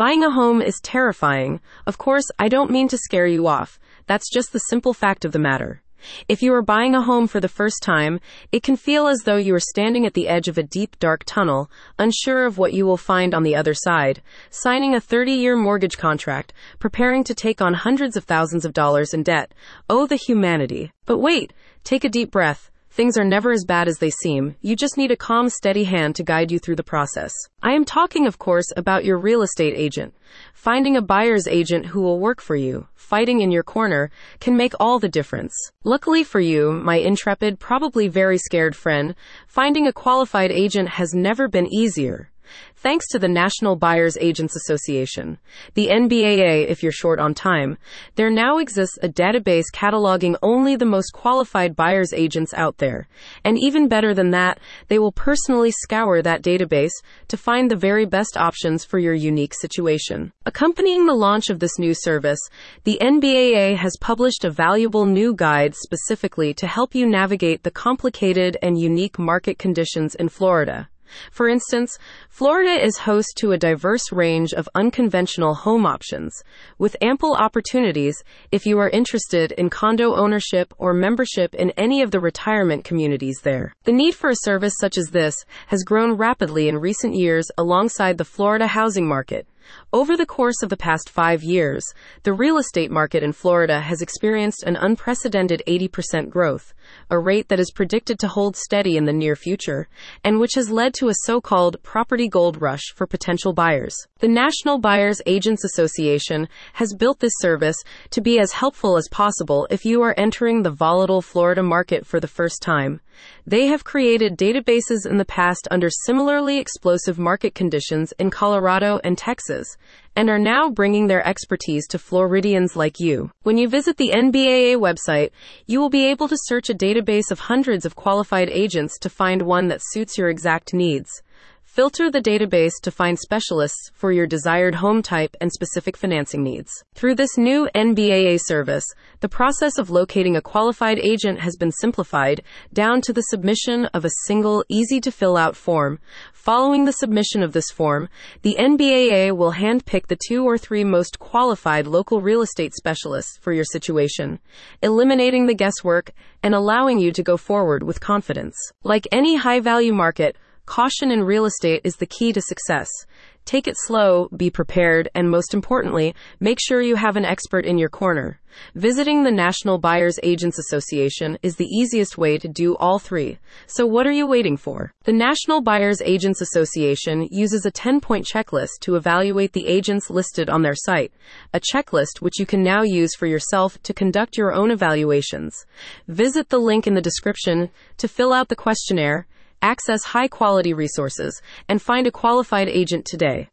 Buying a home is terrifying. Of course, I don't mean to scare you off. That's just the simple fact of the matter. If you are buying a home for the first time, it can feel as though you are standing at the edge of a deep, dark tunnel, unsure of what you will find on the other side, signing a 30 year mortgage contract, preparing to take on hundreds of thousands of dollars in debt. Oh, the humanity. But wait, take a deep breath. Things are never as bad as they seem. You just need a calm, steady hand to guide you through the process. I am talking, of course, about your real estate agent. Finding a buyer's agent who will work for you, fighting in your corner, can make all the difference. Luckily for you, my intrepid, probably very scared friend, finding a qualified agent has never been easier. Thanks to the National Buyers Agents Association, the NBAA if you're short on time, there now exists a database cataloging only the most qualified buyers agents out there. And even better than that, they will personally scour that database to find the very best options for your unique situation. Accompanying the launch of this new service, the NBAA has published a valuable new guide specifically to help you navigate the complicated and unique market conditions in Florida. For instance, Florida is host to a diverse range of unconventional home options, with ample opportunities if you are interested in condo ownership or membership in any of the retirement communities there. The need for a service such as this has grown rapidly in recent years alongside the Florida housing market. Over the course of the past five years, the real estate market in Florida has experienced an unprecedented 80% growth, a rate that is predicted to hold steady in the near future, and which has led to a so called property gold rush for potential buyers. The National Buyers Agents Association has built this service to be as helpful as possible if you are entering the volatile Florida market for the first time. They have created databases in the past under similarly explosive market conditions in Colorado and Texas, and are now bringing their expertise to Floridians like you. When you visit the NBAA website, you will be able to search a database of hundreds of qualified agents to find one that suits your exact needs. Filter the database to find specialists for your desired home type and specific financing needs. Through this new NBAA service, the process of locating a qualified agent has been simplified down to the submission of a single, easy to fill out form. Following the submission of this form, the NBAA will handpick the two or three most qualified local real estate specialists for your situation, eliminating the guesswork and allowing you to go forward with confidence. Like any high value market, Caution in real estate is the key to success. Take it slow, be prepared, and most importantly, make sure you have an expert in your corner. Visiting the National Buyers Agents Association is the easiest way to do all three. So what are you waiting for? The National Buyers Agents Association uses a 10 point checklist to evaluate the agents listed on their site, a checklist which you can now use for yourself to conduct your own evaluations. Visit the link in the description to fill out the questionnaire access high quality resources, and find a qualified agent today.